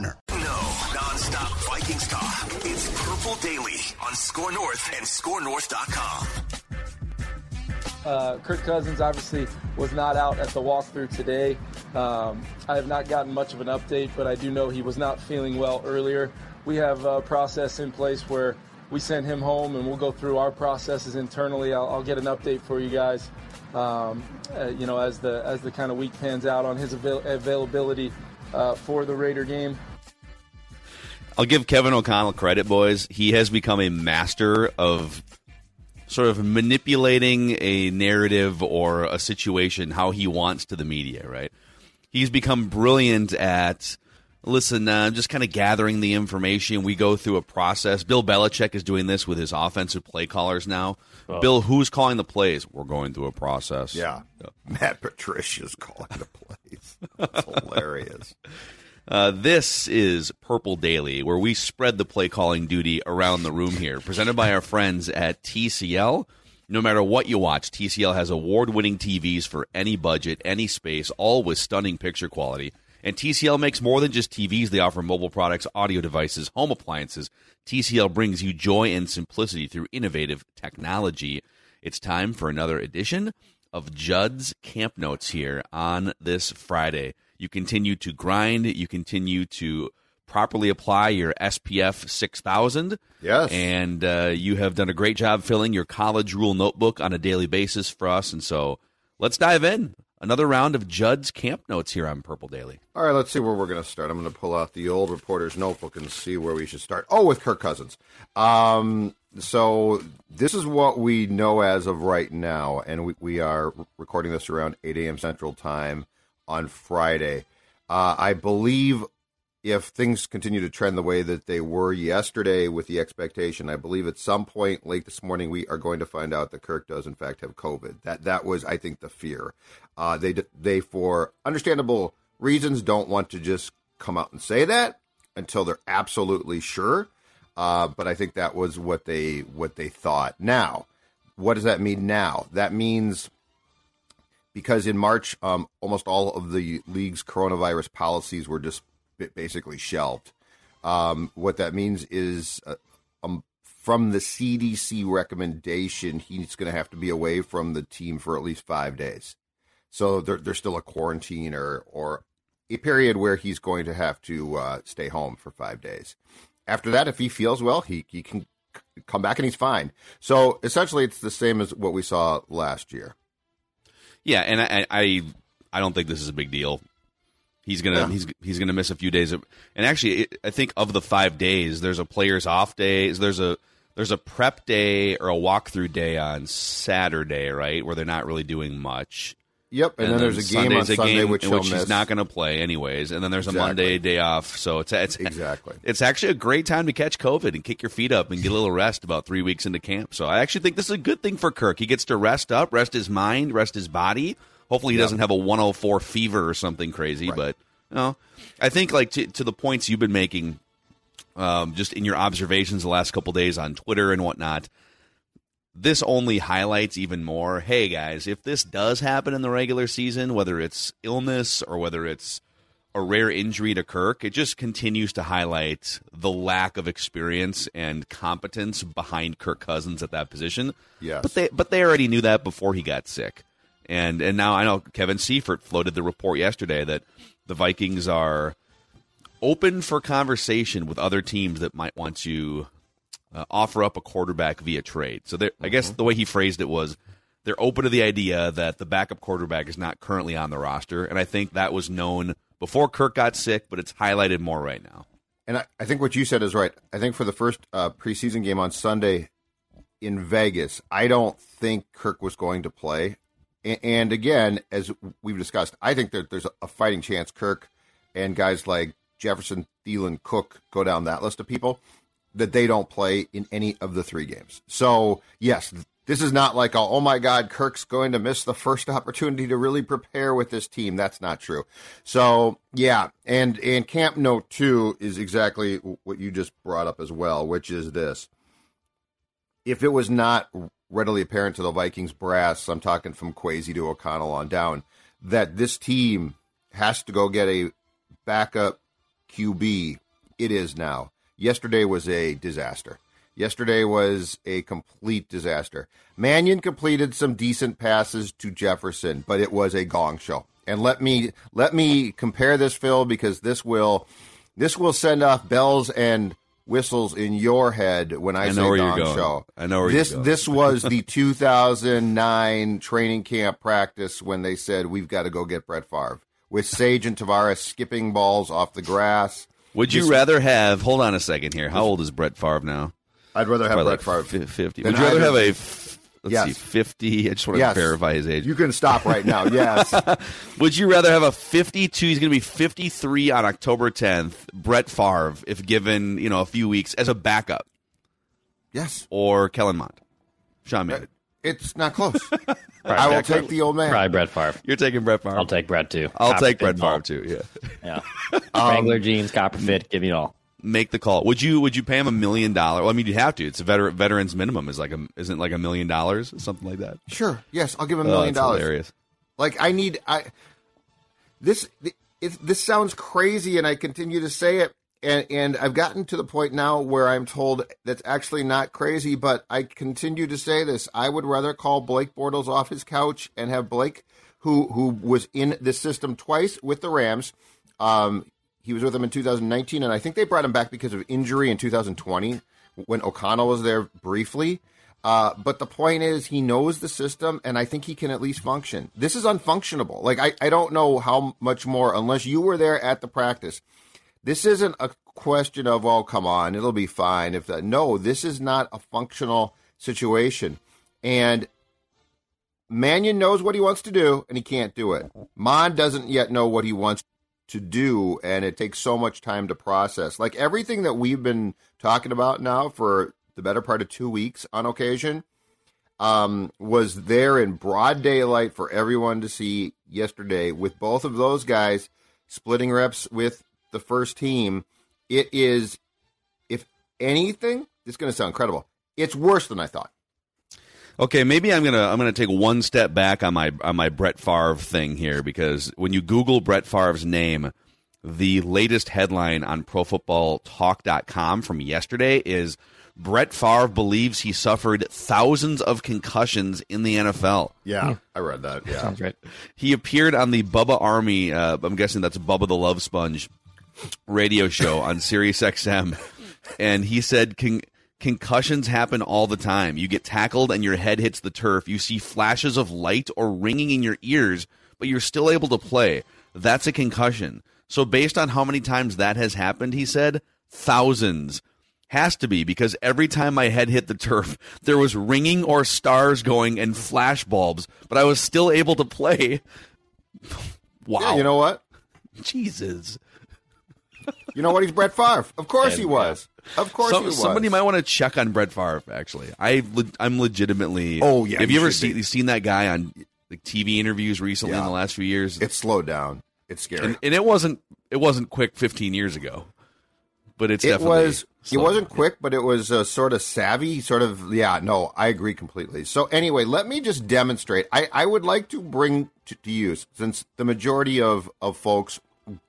No, non-stop Vikings talk. It's Purple Daily on Score North and ScoreNorth.com. Uh, Kirk Cousins obviously was not out at the walkthrough today. Um, I have not gotten much of an update, but I do know he was not feeling well earlier. We have a process in place where we send him home and we'll go through our processes internally. I'll, I'll get an update for you guys, um, uh, you know, as the as the kind of week pans out on his avail- availability uh, for the Raider game. I'll give Kevin O'Connell credit, boys. He has become a master of sort of manipulating a narrative or a situation how he wants to the media, right? He's become brilliant at listen, I'm uh, just kind of gathering the information. We go through a process. Bill Belichick is doing this with his offensive play callers now. Bill, who's calling the plays? We're going through a process. Yeah. Matt Patricia's calling the plays. That's hilarious. Uh, this is Purple Daily, where we spread the play calling duty around the room here. Presented by our friends at TCL. No matter what you watch, TCL has award winning TVs for any budget, any space, all with stunning picture quality. And TCL makes more than just TVs. They offer mobile products, audio devices, home appliances. TCL brings you joy and simplicity through innovative technology. It's time for another edition of Judd's Camp Notes here on this Friday. You continue to grind, you continue to properly apply your SPF 6000. Yes. And uh, you have done a great job filling your college rule notebook on a daily basis for us. And so let's dive in. Another round of Judd's Camp Notes here on Purple Daily. All right, let's see where we're going to start. I'm going to pull out the old reporter's notebook and see where we should start. Oh, with Kirk Cousins. Um, so this is what we know as of right now, and we, we are recording this around 8 a.m. Central Time on Friday. Uh, I believe if things continue to trend the way that they were yesterday with the expectation, I believe at some point late this morning we are going to find out that Kirk does in fact have COVID. That that was, I think, the fear. Uh, they they for understandable reasons don't want to just come out and say that until they're absolutely sure. Uh, but I think that was what they what they thought. Now, what does that mean? Now that means because in March, um, almost all of the league's coronavirus policies were just basically shelved. Um, what that means is, uh, um, from the CDC recommendation, he's going to have to be away from the team for at least five days. So there, there's still a quarantine or or a period where he's going to have to uh, stay home for five days. After that, if he feels well, he he can come back and he's fine. So essentially, it's the same as what we saw last year. Yeah, and I, I, I don't think this is a big deal. He's gonna Yeah. he's he's gonna miss a few days. Of, and actually, it, I think of the five days, there's a players off day. There's a there's a prep day or a walkthrough day on Saturday, right, where they're not really doing much. Yep, and, then, there's a game on Sunday's a Sunday game which which he's not going to play anyways, and then there's a Exactly. Monday day off. So it's it's Exactly. It's actually a great time to catch COVID and kick your feet up and get a little rest about three weeks into camp. So I actually think this is a good thing for Kirk. He gets to rest up, rest his mind, rest his body. Hopefully, he doesn't have a 104 fever or something crazy. But you know, I think like to, to the points you've been making, um, just in your observations the last couple days on Twitter and whatnot this only highlights even more hey guys if this does happen in the regular season whether it's illness or whether it's a rare injury to kirk it just continues to highlight the lack of experience and competence behind kirk cousins at that position Yes. but they but they already knew that before he got sick and and now i know kevin seifert floated the report yesterday that the vikings are open for conversation with other teams that might want to uh, offer up a quarterback via trade. So I Mm-hmm. guess the way he phrased it was they're open to the idea that the backup quarterback is not currently on the roster, and I think that was known before Kirk got sick, but it's highlighted more right now. And I, I think what you said is right. I think for the first uh, preseason game on Sunday in Vegas, I don't think Kirk was going to play. And again, as we've discussed, I think that there's a fighting chance Kirk and guys like Jefferson, Thielen, Cook go down that list of people that they don't play in any of the three games. So, yes, this is not like, a, oh my God, Kirk's going to miss the first opportunity to really prepare with this team. That's not true. So, yeah, and and camp note two is exactly what you just brought up as well, which is this: if it was not readily apparent to the Vikings brass, I'm talking from Kwesi to O'Connell on down, that this team has to go get a backup QB, it is now. Yesterday was a disaster. Yesterday was a complete disaster. Mannion completed some decent passes to Jefferson, but it was a gong show. And let me let me compare this, Phil, because this will this will send off bells and whistles in your head when I, I know say where you're gong going. show. I know where you're this this was the 2009 training camp practice when they said we've got to go get Brett Favre with Sage and Tarvaris skipping balls off the grass. Would you This- rather have? Hold on a second here. How old is Brett Favre now? I'd rather have Brett like Favre. fi- Fifty. Would you rather have a? F- Let's Yes. see, fifty. I just want to Yes. verify his age. You can stop right now. Yes. Would you rather have a 52? He's going to be 53 on October 10th. Brett Favre, if given you know a few weeks as a backup, yes. or Kellen Mond, Sean Mannion. Uh, it's not close. I will take the old man. Probably Brett Favre. You're taking Brett Favre. I'll take Brett too. I'll Copper take Brett. Favre too. Yeah. Yeah. Um, Wrangler jeans, copper fit, give me it all. Make the call. Would you? Would you pay him a million dollars? Well, I mean, you have to. It's a veteran veterans minimum is like a isn't like a million dollars something like that. Sure. Yes, I'll give him a Oh, million that's dollars. Hilarious. Like I need I this it, this sounds crazy and I continue to say it and and I've gotten to the point now where I'm told that's actually not crazy but I continue to say this I would rather call Blake Bortles off his couch and have Blake who who was in the system twice with the Rams um he was with them in 2019 and I think they brought him back because of injury in 2020 when O'Connell was there briefly uh, but the point is, he knows the system, and I think he can at least function. This is unfunctionable. Like, I, I don't know how much more, unless you were there at the practice. This isn't a question of, oh, come on, it'll be fine. If no, this is not a functional situation. And Mannion knows what he wants to do, and he can't do it. Mond doesn't yet know what he wants to do, and it takes so much time to process. Like everything that we've been talking about now for the better part of two weeks on occasion um, was there in broad daylight for everyone to see yesterday with both of those guys splitting reps with the first team. It is, if anything, it's going to sound incredible. It's worse than I thought. Okay, maybe I'm gonna I'm gonna take one step back on my on my Brett Favre thing here because when you Google Brett Favre's name, the latest headline on ProFootballTalk.com from yesterday is Brett Favre believes he suffered thousands of concussions in the NFL. Yeah, I read that. Yeah. Sounds right. He appeared on the Bubba Army. Uh, I'm guessing that's Bubba the Love Sponge radio show on Sirius XM, and he said con- concussions happen all the time. You get tackled and your head hits the turf. You see flashes of light or ringing in your ears, but you're still able to play. That's a concussion. So based on how many times that has happened, he said thousands. Has to be because every time my head hit the turf, there was ringing or stars going and flash bulbs, but I was still able to play. Wow. Yeah, you know what? Jesus. You know what? He's Brett Favre. Of course And, he was. Of course Some- he was. somebody might want to check on Brett Favre. Actually, I I'm legitimately. Oh, yeah, Have you you ever seen seen that guy on like TV interviews recently in the last few years? It's slowed down. It's scary. and, and it wasn't it wasn't quick 15 years ago, but it's it definitely was. It wasn't down. quick, but it was uh, sort of savvy. Sort of. Yeah. No, I agree completely. So anyway, let me just demonstrate. I, I would like to bring to, to you since the majority of of folks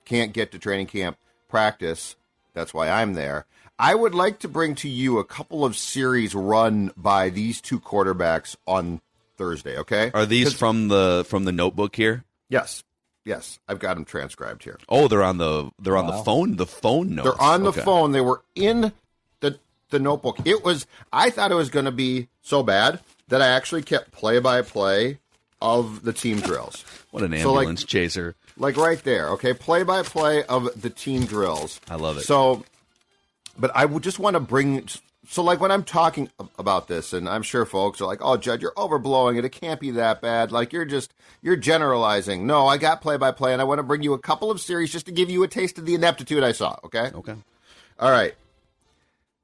can't get to training camp practice. That's why I'm there. I would like to bring to you a couple of series run by these two quarterbacks on Thursday. Okay. Are these from the from the notebook here? Yes. Yes, I've got them transcribed here. Oh, they're on the they're on the phone. The phone notes. They're on the Okay. phone. They were in the the notebook. It was. I thought it was going to be so bad that I actually kept play by play of the team drills. What an So, like- ambulance chaser! like right there, okay, play by play of the team drills. I love it. So, but I would just want to bring. So, like when I'm talking about this, and I'm sure folks are like, "Oh, Judd, you're overblowing it. It can't be that bad. Like you're just you're generalizing." No, I got play by play, and I want to bring you a couple of series just to give you a taste of the ineptitude I saw. Okay. Okay. All right.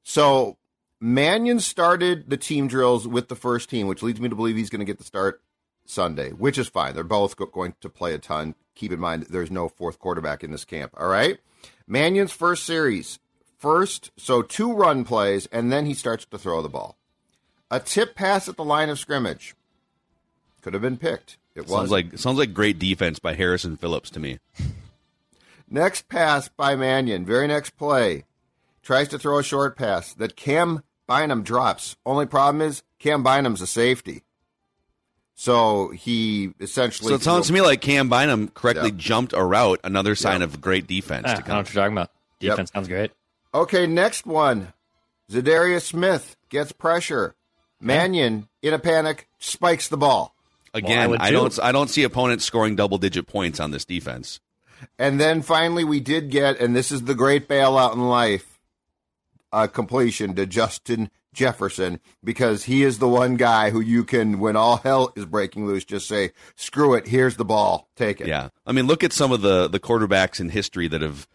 So Mannion started the team drills with the first team, which leads me to believe he's going to get the start Sunday, which is fine. They're both going to play a ton. Keep in mind, there's no fourth quarterback in this camp. All right. Mannion's first series, first, so two run plays, and then he starts to throw the ball. A tip pass at the line of scrimmage could have been picked. It Sounds was like sounds like great defense by Harrison Phillips to me. Next pass by Mannion. Very next play. Tries to throw a short pass that Cam Bynum drops. Only problem is Cam Bynum's a safety. So he essentially. So it sounds to me like Cam Bynum correctly Yeah. jumped a route. Another sign Yeah. of great defense. Ah, I to don't know what you're talking about. Yep. Defense sounds great. Okay, next one. Za'Darius Smith gets pressure. Mannion, in a panic, spikes the ball. Again, would I too. don't I don't see opponents scoring double digit points on this defense. And then finally, we did get, and this is the great bailout in life, uh, completion to Justin Jefferson because he is the one guy who you can, when all hell is breaking loose, just say, "Screw it, here's the ball, take it." Yeah, I mean, look at some of the the quarterbacks in history that have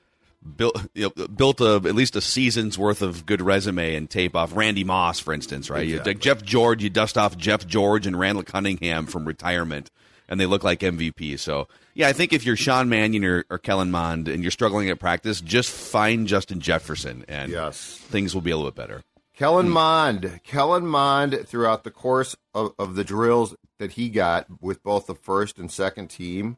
built you know, built a, at least a season's worth of good resume and tape off. Randy Moss, for instance, right? You like Jeff George, you dust off Jeff George and Randall Cunningham from retirement, and they look like MVP. So yeah, I think if you're Sean Mannion or, or Kellen Mond and you're struggling at practice, just find Justin Jefferson, and Yes. things will be a little bit better. Kellen hmm. Mond, Kellen Mond, throughout the course of, of the drills that he got with both the first and second team,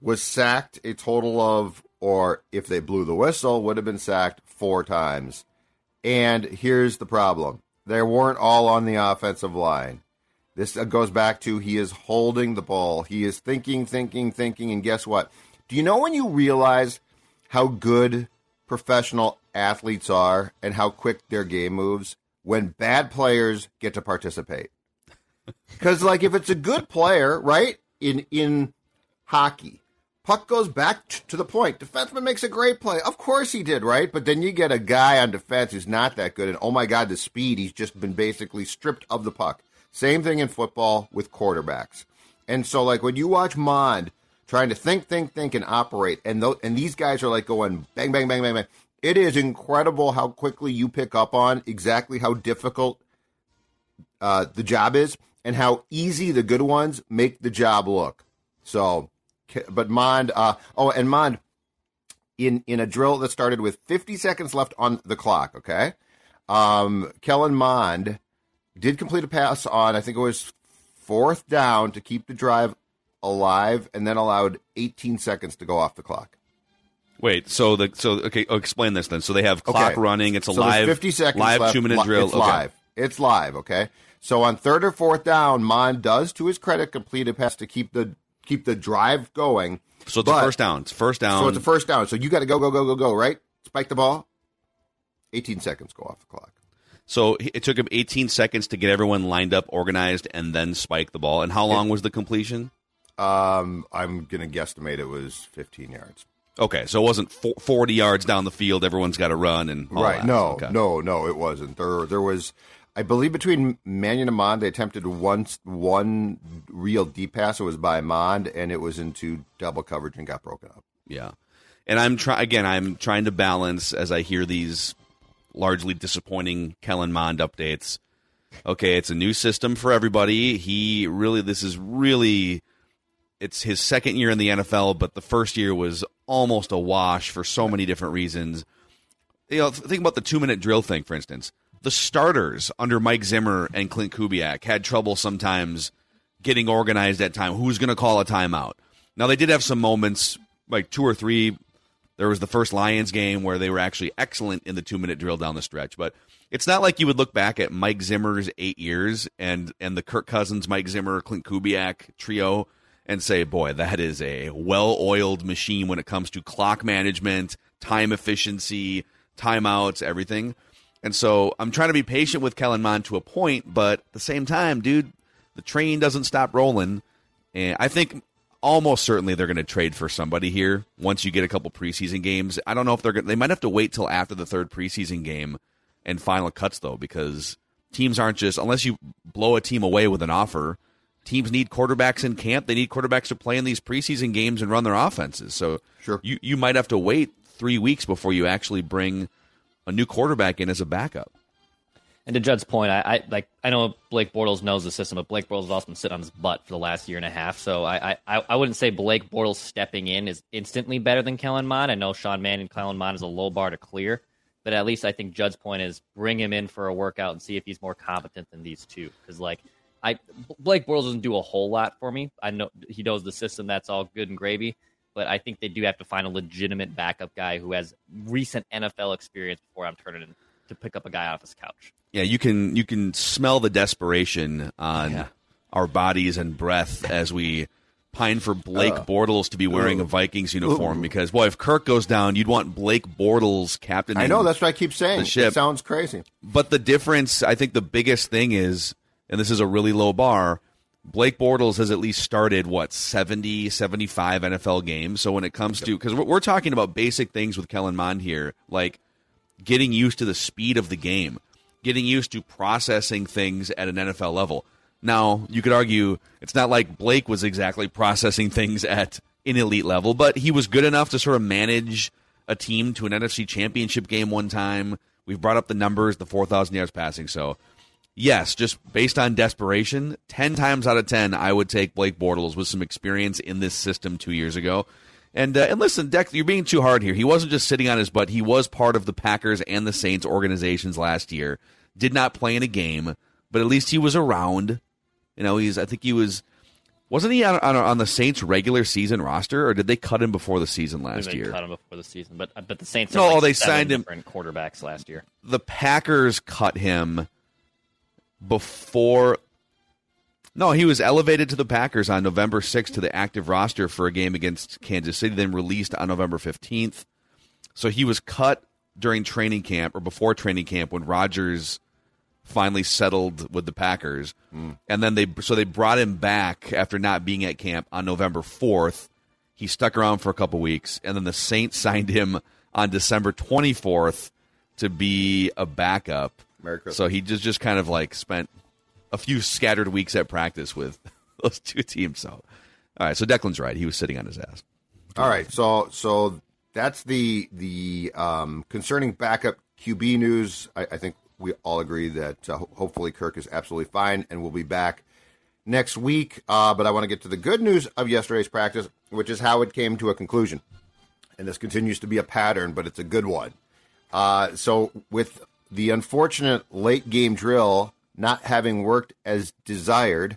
was sacked a total of, or if they blew the whistle, would have been sacked four times. And here's the problem they weren't all on the offensive line. This uh, goes back to he is holding the ball. He is thinking, thinking, thinking. And guess what? Do you know when you realize how good professional athletes are and how quick their game moves? When bad players get to participate. Because, like, if it's a good player, right, in, in hockey, puck goes back t- to the point. Defenseman makes a great play. Of course he did, right? But then you get a guy on defense who's not that good, and oh my God, the speed, he's just been basically stripped of the puck. Same thing in football with quarterbacks. And so, like, when you watch Mond trying to think, think, think, and operate, and th- and these guys are like going bang, bang, bang, bang, bang. It is incredible how quickly you pick up on exactly how difficult uh, the job is and how easy the good ones make the job look. So, but Mond, uh, oh, and Mond, in in a drill that started with 50 seconds left on the clock. Okay, um, Kellen Mond did complete a pass on I think it was fourth down to keep the drive alive, and then allowed 18 seconds to go off the clock. Wait, so the so okay, oh, explain this then. So they have clock Okay. running. It's a So there's live 50 seconds live left. two minute Li- drill. It's Okay. live. It's live. Okay. So on third or fourth down, Mond does, to his credit, complete a pass to keep the keep the drive going. So it's But- a first down. It's first down. So it's a first down. So you got to go, go, go, go, go. Right? Spike the ball. 18 seconds go off the clock. So it took him 18 seconds to get everyone lined up, organized, and then spike the ball. And how long was the completion? Um, I'm gonna guesstimate it was 15 yards. Okay, so it wasn't fo- 40 yards down the field. Everyone's got to run and all right? that. No, Okay. no, no. It wasn't. There, there was. I believe between Mannion and Mond, they attempted one one real deep pass. It was by Mond, and it was into double coverage and got broken up. Yeah, and I'm trying again. I'm trying to balance as I hear these largely disappointing Kellen Mond updates. Okay, it's a new system for everybody. He really, this is really, it's his second year in the NFL, but the first year was almost a wash for so many different reasons. You know, think about the two minute drill thing, for instance. The starters under Mike Zimmer and Klint Kubiak had trouble sometimes getting organized at time. Who's going to call a timeout? Now they did have some moments, like two or three. There was the first Lions game where they were actually excellent in the two minute drill down the stretch, but it's not like you would look back at Mike Zimmer's eight years and and the Kirk Cousins, Mike Zimmer, Klint Kubiak trio and say, boy, that is a well oiled machine when it comes to clock management, time efficiency, timeouts, everything. And so I'm trying to be patient with Kellen Mond to a point, but at the same time, dude, the train doesn't stop rolling. And I think almost certainly they're going to trade for somebody here once you get a couple preseason games. I don't know if they're going. They might have to wait till after the third preseason game and final cuts though, because teams aren't just unless you blow a team away with an offer. Teams need quarterbacks in camp. They need quarterbacks to play in these preseason games and run their offenses. So Sure. you you might have to wait three weeks before you actually bring a new quarterback in as a backup. And to Judd's point, I, I like I know Blake Bortles knows the system, but Blake Bortles has also been sitting on his butt for the last year and a half. So I I, I wouldn't say Blake Bortles stepping in is instantly better than Kellen Mond. I know Sean Mannion, Kellen Mond is a low bar to clear, but at least I think Judd's point is bring him in for a workout and see if he's more competent than these two. Because like I Blake Bortles doesn't do a whole lot for me. I know he knows the system. That's all good and gravy. But I think they do have to find a legitimate backup guy who has recent NFL experience before I'm turning in to pick up a guy off his couch. Yeah, you can you can smell the desperation on Yeah. our bodies and breath as we pine for Blake Bortles to be wearing a Vikings uniform because boy, if Kirk goes down, you'd want Blake Bortles captain. I know that's what I keep saying. the ship. It sounds crazy. But the difference, I think the biggest thing is, and this is a really low bar, Blake Bortles has at least started, what, 70, 75 NFL games. So when it comes to, because we're, we're talking about basic things with Kellen Mond here, like getting used to the speed of the game, getting used to processing things at an NFL level. Now, you could argue it's not like Blake was exactly processing things at an elite level, but he was good enough to sort of manage a team to an NFC championship game one time. We've brought up the numbers, the 4,000 yards passing. So, yes, just based on desperation, 10 times out of 10, I would take Blake Bortles with some experience in this system two years ago. And, uh, and listen, Deck, you're being too hard here. He wasn't just sitting on his butt. He was part of the Packers and the Saints organizations last year. Did not play in a game, but at least he was around. You know, he's. I think he was. Wasn't he on, on, on the Saints regular season roster, or did they cut him before the season last They year? cut him before the season, but but the Saints. No, like, they signed him- quarterbacks last year. the Packers cut him before. No, he was elevated to the Packers on November 6th to the active roster for a game against Kansas City, then released on November 15th. So he was cut during training camp or before training camp when Rodgers finally settled with the Packers. Hmm. And then they so they brought him back after not being at camp on November 4th. He stuck around for a couple weeks and then the Saints signed him on December 24th to be a backup. Merry Christmas. So he just just kind of like spent a few scattered weeks at practice with those two teams. So, all right. So Declan's right. He was sitting on his ass. All right, so so that's the the um, concerning backup QB news. I, I think we all agree that uh, hopefully Kirk is absolutely fine and will be back next week. Uh, but I want to get to the good news of yesterday's practice, which is how it came to a conclusion. And this continues to be a pattern, but it's a good one. Uh, so with the unfortunate late game drill not having worked as desired,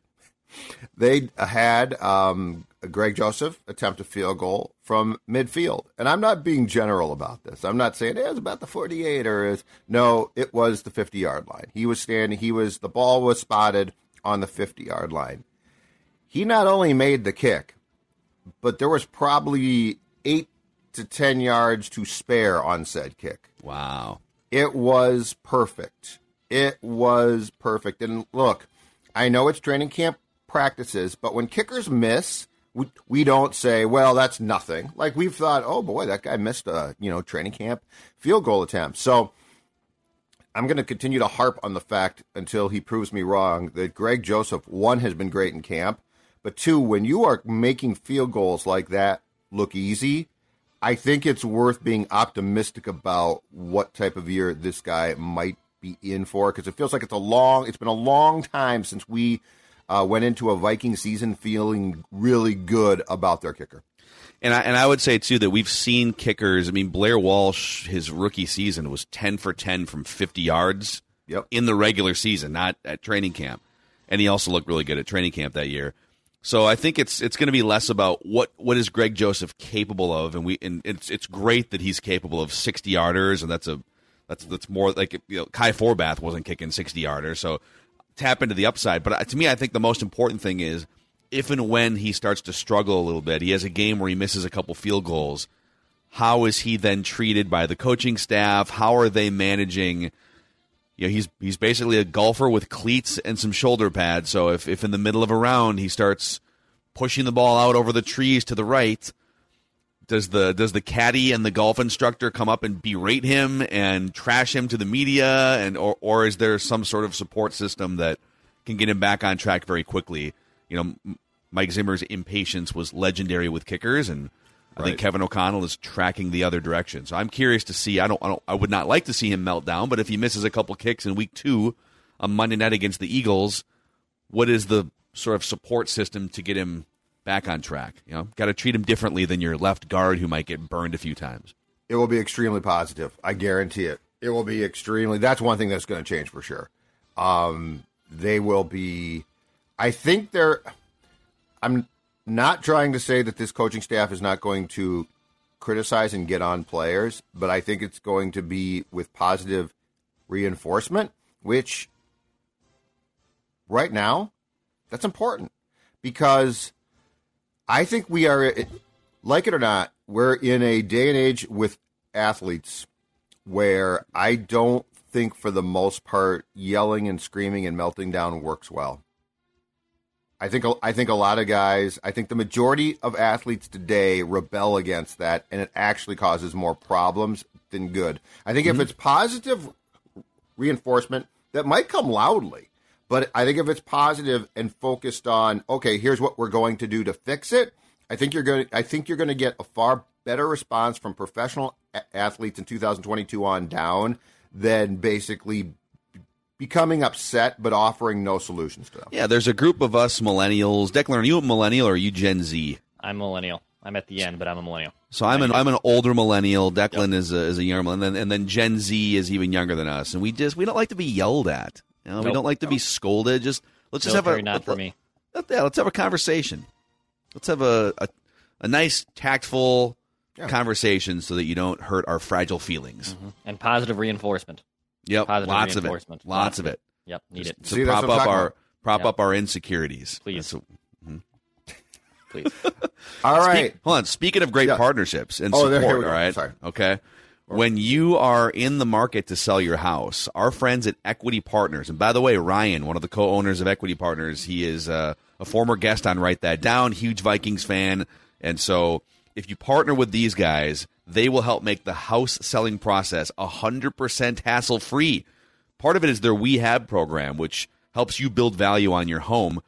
they had um, Greg Joseph attempt a field goal from midfield. And I'm not being general about this. I'm not saying it was about the 48 or is no, it was the 50 yard line. He was standing, he was, the ball was spotted on the 50 yard line. He not only made the kick, but there was probably eight to 10 yards to spare on said kick. Wow. It was perfect. It was perfect. And look, I know it's training camp practices, but when kickers miss, we, we don't say, well, that's nothing. Like we've thought, oh boy, that guy missed a, you know, training camp field goal attempt. So I'm going to continue to harp on the fact until he proves me wrong that Greg Joseph, one, has been great in camp, but two, when you are making field goals like that look easy, I think it's worth being optimistic about what type of year this guy might be in for because it feels like it's a long, it's been a long time since we uh, went into a Viking season feeling really good about their kicker. And I, and I would say too that we've seen kickers. I mean, Blair Walsh, his rookie season was ten for ten from fifty yards Yep. in the regular season, not at training camp. And he also looked really good at training camp that year. So I think it's it's going to be less about what what is Greg Joseph capable of, and we and it's it's great that he's capable of sixty yarders, and that's a that's that's more like you know Kai Forbath wasn't kicking sixty yarders, so tap into the upside. But to me, I think the most important thing is if and when he starts to struggle a little bit, he has a game where he misses a couple field goals. How is he then treated by the coaching staff? How are they managing? You know, he's he's basically a golfer with cleats and some shoulder pads. So if, if in the middle of a round he starts pushing the ball out over the trees to the right, does the does the caddy and the golf instructor come up and berate him and trash him to the media and or or is there some sort of support system that can get him back on track very quickly? You know, Mike Zimmer's impatience was legendary with kickers and I think Kevin O'Connell is tracking the other direction. So I'm curious to see. I don't, I don't. I would not like to see him melt down. But if he misses a couple kicks in week two on Monday night against the Eagles, what is the sort of support system to get him back on track? You know, got to treat him differently than your left guard who might get burned a few times. It will be extremely positive. I guarantee it. It will be extremely. That's one thing that's going to change for sure. Um, they will be. I think they're. I'm not trying to say that this coaching staff is not going to criticize and get on players, but I think it's going to be with positive reinforcement, which right now, that's important because I think we are, like it or not, we're in a day and age with athletes where I don't think, for the most part, yelling and screaming and melting down works well. I think I think a lot of guys, I think the majority of athletes today rebel against that, and it actually causes more problems than good. I think mm-hmm. if it's positive reinforcement, that might come loudly, but I think if it's positive and focused on, okay, here's what we're going to do to fix it, I think you're going. I think you're going to get a far better response from professional athletes in 2022 on down than basically becoming upset but offering no solutions to them. Yeah, there's a group of us millennials. Declan, are you a millennial or are you Gen Z? I'm millennial. I'm at the end, but I'm a millennial. So I'm an I'm an older millennial. Declan yep. is a is a younger millennial, and then, and then Gen Z is even younger than us. And we just we don't like to be yelled at. You know, nope. we don't like to be scolded. Just let's just have a not let, for me. Let, yeah, let's have a conversation. Let's have a a, a nice, tactful yeah. conversation so that you don't hurt our fragile feelings mm-hmm. and positive reinforcement. Yep, Positive lots of it. Lots, lots of it. Yep, need Just it. To See, prop up our about. prop Yep. up our insecurities. Please. That's what- Please. All right. Speak- hold on. Speaking of great Yeah. partnerships and Oh, support, there- here all go. right. Sorry. Okay. When you are in the market to sell your house, our friends at Equity Partners, and by the way, Ryan, one of the co-owners of Equity Partners, he is uh, a former guest on Write That Down, huge Vikings fan, and so if you partner with these guys, they will help make the house selling process 100% hassle free. Part of it is their WeHab program, which helps you build value on your home.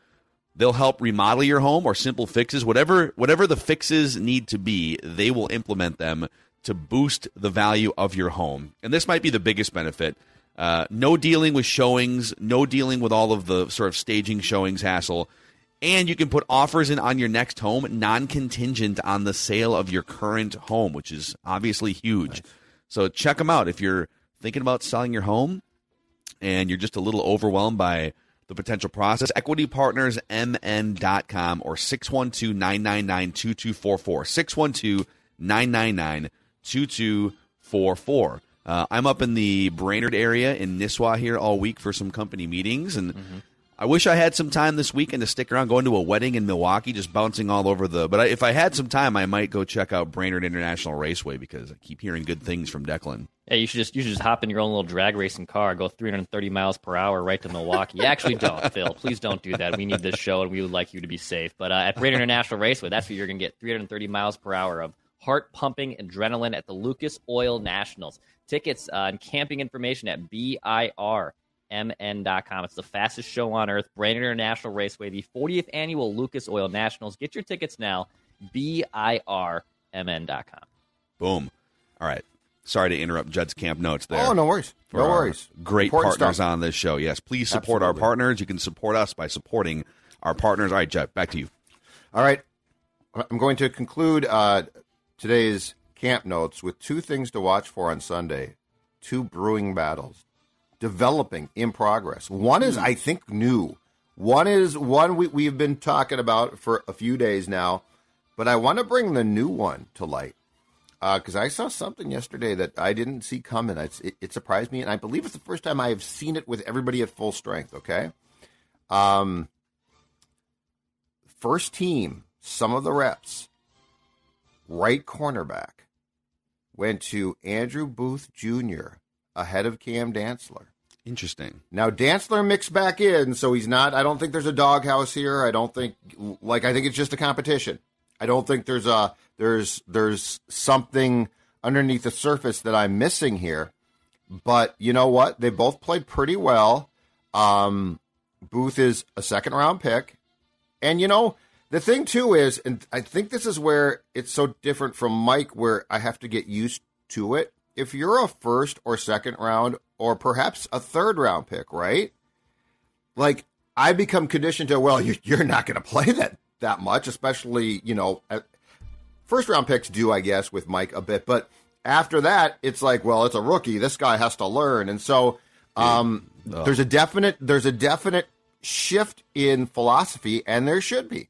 They'll help remodel your home or simple fixes, whatever whatever the fixes need to be, they will implement them to boost the value of your home. And this might be the biggest benefit. Uh, no dealing with showings, no dealing with all of the sort of staging showings hassle. And you can put offers in on your next home non contingent on the sale of your current home, which is obviously huge. So check them out if you're thinking about selling your home and you're just a little overwhelmed by the potential process. EquityPartnersMN.com or 612 999 2244. 612 999 2244. Uh, I'm up in the Brainerd area in Nisswa here all week for some company meetings, and mm-hmm. I wish I had some time this weekend to stick around going to a wedding in Milwaukee, just bouncing all over the. But I, if I had some time, I might go check out Brainerd International Raceway because I keep hearing good things from Declan. Yeah, you should just you should just hop in your own little drag racing car, go 330 miles per hour right to Milwaukee. You actually don't, Phil. Please don't do that. We need this show, and we would like you to be safe. But uh, at Brainerd International Raceway, that's where you're going to get 330 miles per hour of heart pumping adrenaline at the Lucas Oil Nationals. Tickets uh, and camping information at BIR. MN.com. It's the fastest show on earth. Brainerd International Raceway, the 40th annual Lucas Oil Nationals. Get your tickets now. BIRMN.com. Boom. All right. Sorry to interrupt Judd's camp notes there. Oh, no worries. No worries. Great Important partners stuff. on this show. Yes, please support our partners. You can support us by supporting our partners. All right, Judd, back to you. All right. I'm going to conclude uh, today's camp notes with two things to watch for on Sunday two brewing battles developing in progress. One is, I think, new. One is one we, we've been talking about for a few days now, but I want to bring the new one to light because I saw something yesterday that I didn't see coming. It's, it, it surprised me, and I believe it's the first time I have seen it with everybody at full strength. Okay, um, first team, some of the reps, right cornerback, went to Andrew Booth Jr. ahead of Cam Dantzler. Interesting. Now Dantzler mixed back in, so he's not. I don't think there's a doghouse here. I don't think like I think it's just a competition. I don't think there's a there's there's something underneath the surface that I'm missing here. But you know what? They both played pretty well. Um, Booth is a second round pick, and you know the thing too is, and I think this is where it's so different from Mike, where I have to get used to it. If you're a first or second round or perhaps a third round pick, right? Like I become conditioned to, well, you're not going to play that that much, especially you know, first round picks do, I guess, with Mike a bit, but after that, it's like, well, it's a rookie. This guy has to learn, and so um, there's a definite there's a definite shift in philosophy, and there should be.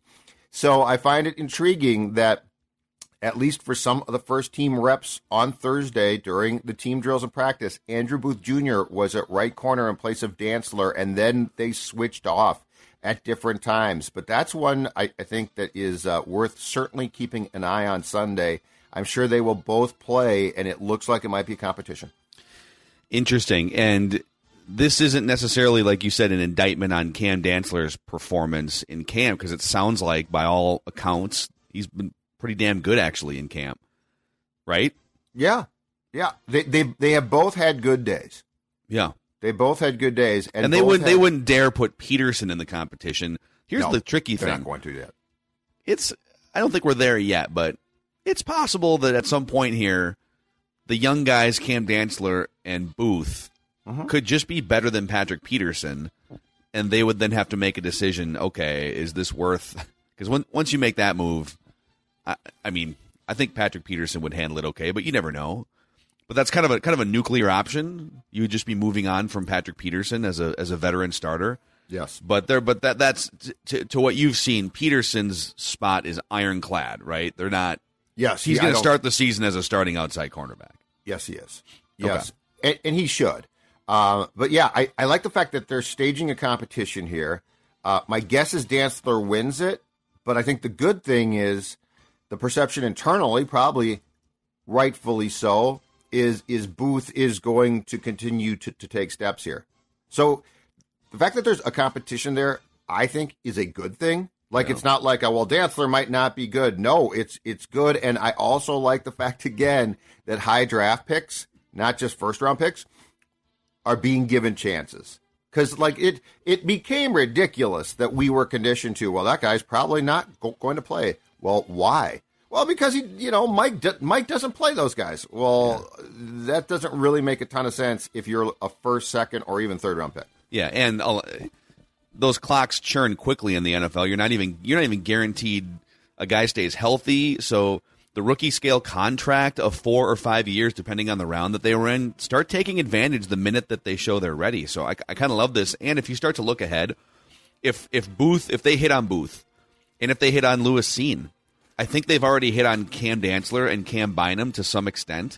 So I find it intriguing that at least for some of the first team reps on Thursday during the team drills and practice, Andrew Booth Jr. was at right corner in place of Dantzler, and then they switched off at different times. But that's one I, I think that is uh, worth certainly keeping an eye on Sunday. I'm sure they will both play, and it looks like it might be a competition. Interesting. And this isn't necessarily, like you said, an indictment on Cam Dantzler's performance in camp, because it sounds like, by all accounts, he's been pretty damn good actually in camp, right? Yeah, yeah. They they they have both had good days. Yeah, they both had good days, and, and they wouldn't had... they wouldn't dare put Peterson in the competition. Here's no, the tricky thing: not going to yet. It's I don't think we're there yet, but it's possible that at some point here, the young guys Cam Dantzler and Booth mm-hmm. could just be better than Patrick Peterson, and they would then have to make a decision. Okay, is this worth? Because once you make that move, I, I mean, I think Patrick Peterson would handle it okay, but you never know. But that's kind of a kind of a nuclear option. You would just be moving on from Patrick Peterson as a as a veteran starter. Yes, but there, but that that's to, to what you've seen. Peterson's spot is ironclad, right? They're not. Yes, he's going to start the season as a starting outside cornerback. Yes, he is. Yes, okay. and, and, he should. Uh, but yeah, I, I like the fact that they're staging a competition here. Uh, my guess is Dantzler wins it, but I think the good thing is the perception internally, probably rightfully so, is is Booth is going to continue to, to take steps here. So the fact that there's a competition there, I think, is a good thing. Like yeah. it's not like a well, Dantzler might not be good. No, it's it's good, and I also like the fact again that high draft picks, not just first round picks, are being given chances. Because like it it became ridiculous that we were conditioned to well, that guy's probably not go- going to play. Well, why? Well, because he, you know, Mike Mike doesn't play those guys. Well, yeah. that doesn't really make a ton of sense if you're a first, second, or even third round pick. Yeah, and uh, those clocks churn quickly in the NFL. You're not even you're not even guaranteed a guy stays healthy. So the rookie scale contract of four or five years, depending on the round that they were in, start taking advantage the minute that they show they're ready. So I, I kind of love this. And if you start to look ahead, if if Booth if they hit on Booth, and if they hit on Lewis Cine, I think they've already hit on Cam Dantzler and Cam Bynum to some extent.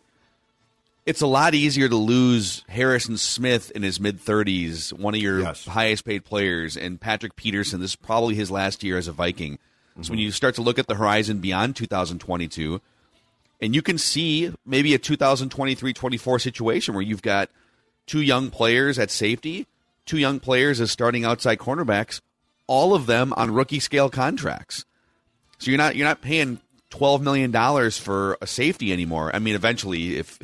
It's a lot easier to lose Harrison Smith in his mid 30s, one of your yes. highest paid players, and Patrick Peterson. This is probably his last year as a Viking. Mm-hmm. So when you start to look at the horizon beyond 2022, and you can see maybe a 2023 24 situation where you've got two young players at safety, two young players as starting outside cornerbacks all of them on rookie scale contracts. So you're not you're not paying twelve million dollars for a safety anymore. I mean, eventually, if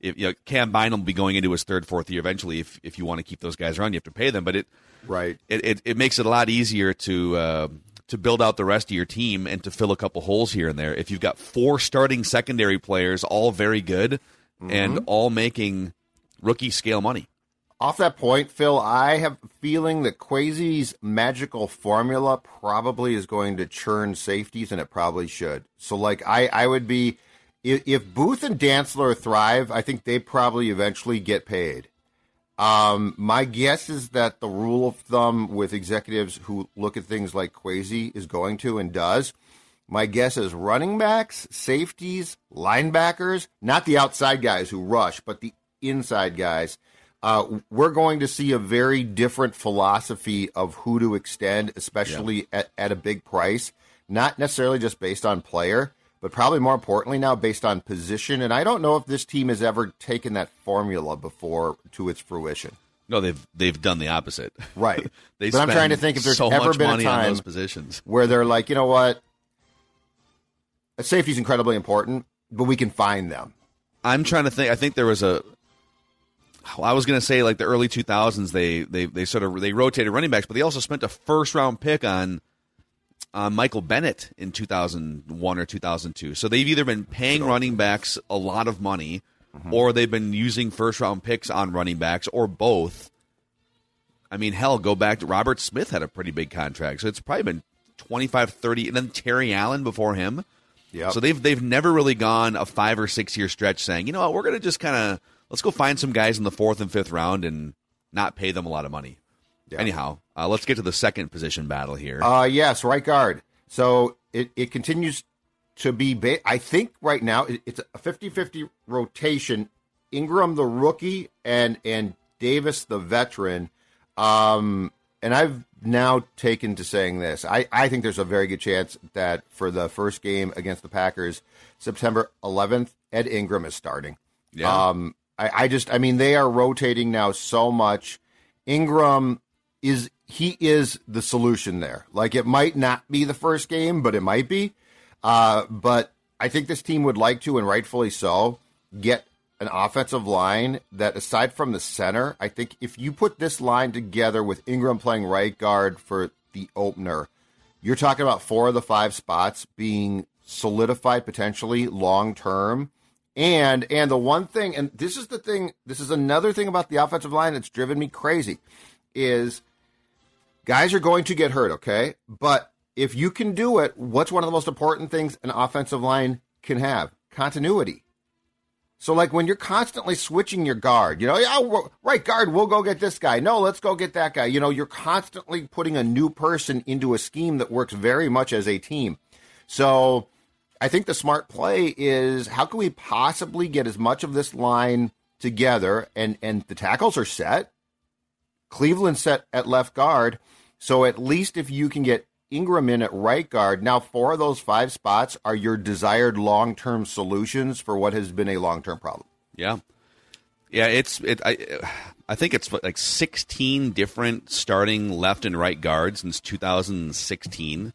if you know, Cam Bynum will be going into his third, fourth year eventually, if if you want to keep those guys around, you have to pay them. But it right it it, it makes it a lot easier to. Uh, to build out the rest of your team and to fill a couple holes here and there. If you've got four starting secondary players, all very good mm-hmm. and all making rookie scale money off that point, Phil, I have a feeling that Kwesi's magical formula probably is going to churn safeties, and it probably should. So, like, I, I would be if, if Booth and Dantzler thrive, I think they probably eventually get paid. Um, my guess is that the rule of thumb with executives who look at things like Kwesi is going to and does. My guess is running backs, safeties, linebackers, not the outside guys who rush, but the inside guys uh, we're going to see a very different philosophy of who to extend, especially at, at a big price. Not necessarily just based on player, but probably more importantly now based on position. And I don't know if this team has ever taken that formula before to its fruition. No, they've they've done the opposite. Right. they but I'm trying to think if there's so ever been a time those positions. where they're like, you know what, safety is incredibly important, but we can find them. I'm trying to think. I think there was a. I was going to say like the early 2000s. They they they sort of they rotated running backs, but they also spent a first round pick on on Michael Bennett in 2001 or 2002. So they've either been paying running backs a lot of money, or they've been using first round picks on running backs, or both. I mean, hell, go back to Robert Smith had a pretty big contract, so it's probably been 25, 30, and then Terry Allen before him. Yeah. So they've they've never really gone a five or six year stretch saying, you know what, we're going to just kind of let's go find some guys in the fourth and fifth round and not pay them a lot of money. Yeah. Anyhow, uh, let's get to the second position battle here. Uh, yes, right guard. So it, it continues to be, ba- I think right now it, it's a 50 50 rotation. Ingram, the rookie, and, and Davis, the veteran. Um, and I've now taken to saying this. I, I think there's a very good chance that for the first game against the Packers, September 11th, Ed Ingram is starting. Yeah. Um, I, I just, I mean, they are rotating now so much. Ingram is he is the solution there. Like it might not be the first game, but it might be. Uh, but I think this team would like to, and rightfully so, get an offensive line that, aside from the center, I think if you put this line together with Ingram playing right guard for the opener, you're talking about four of the five spots being solidified potentially long term. And and the one thing, and this is the thing, this is another thing about the offensive line that's driven me crazy, is guys are going to get hurt, okay? But if you can do it, what's one of the most important things an offensive line can have? Continuity. So, like when you're constantly switching your guard, you know, yeah, right guard, we'll go get this guy. No, let's go get that guy. You know, you're constantly putting a new person into a scheme that works very much as a team. So, I think the smart play is how can we possibly get as much of this line together and and the tackles are set. Cleveland set at left guard. So at least if you can get Ingram in at right guard, now four of those five spots are your desired long term solutions for what has been a long term problem. Yeah, yeah. It's it. I I think it's like 16 different starting left and right guards since 2016.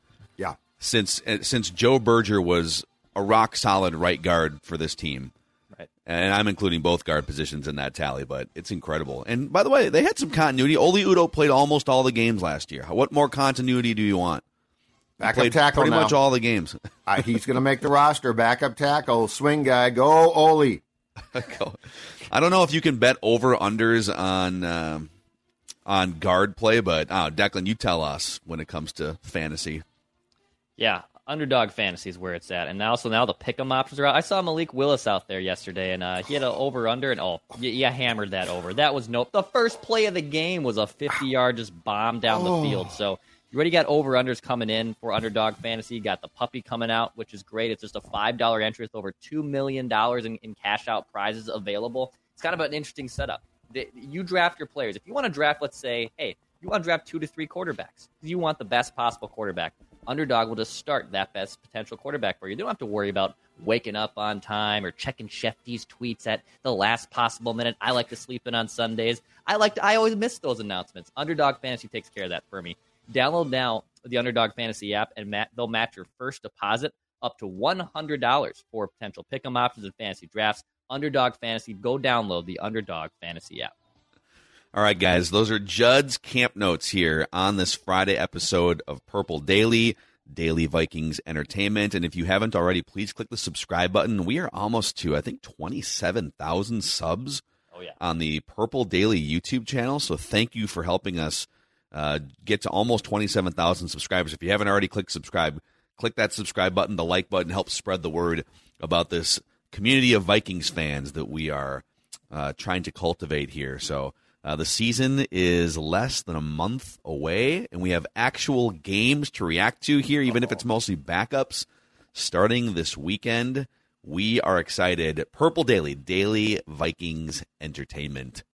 Yeah. Since uh, since Joe Berger was a rock solid right guard for this team. Right. And I'm including both guard positions in that tally, but it's incredible. And by the way, they had some continuity. Oli Udoh played almost all the games last year. What more continuity do you want? He Backup played tackle pretty now. much all the games. Uh, he's going to make the roster. Backup tackle, swing guy, go Oli. I don't know if you can bet over unders on um, on guard play, but oh, Declan, you tell us when it comes to fantasy. Yeah, underdog fantasy is where it's at, and now so now the pick'em options are out. I saw Malik Willis out there yesterday, and uh, he had an over under, and oh, yeah, you hammered that over. That was no. The first play of the game was a fifty yard just bomb down the field. So you already got over unders coming in for underdog fantasy. You got the puppy coming out, which is great. It's just a five dollar entry with over two million dollars in, in cash out prizes available. It's kind of an interesting setup. The- You draft your players. If you want to draft, let's say, hey, you want to draft two to three quarterbacks. You want the best possible quarterback. Underdog will just start that best potential quarterback for you. You don't have to worry about waking up on time or checking Schefty's tweets at the last possible minute. I like to sleep in on Sundays. I like to, I always miss those announcements. Underdog Fantasy takes care of that for me. Download now the Underdog Fantasy app, and ma- they'll match your first deposit up to $100 for potential pick'em options and fantasy drafts. Underdog Fantasy, go download the Underdog Fantasy app. All right, guys, those are Judd's camp notes here on this Friday episode of Purple Daily, Daily Vikings Entertainment. And if you haven't already, please click the subscribe button. We are almost to, I think, 27,000 subs Oh, yeah. on the Purple Daily YouTube channel. So thank you for helping us uh, get to almost 27,000 subscribers. If you haven't already clicked subscribe, click that subscribe button. The like button helps spread the word about this community of Vikings fans that we are uh, trying to cultivate here. So uh, the season is less than a month away, and we have actual games to react to here, even if it's mostly backups. Starting this weekend, we are excited. Purple Daily, daily Vikings entertainment.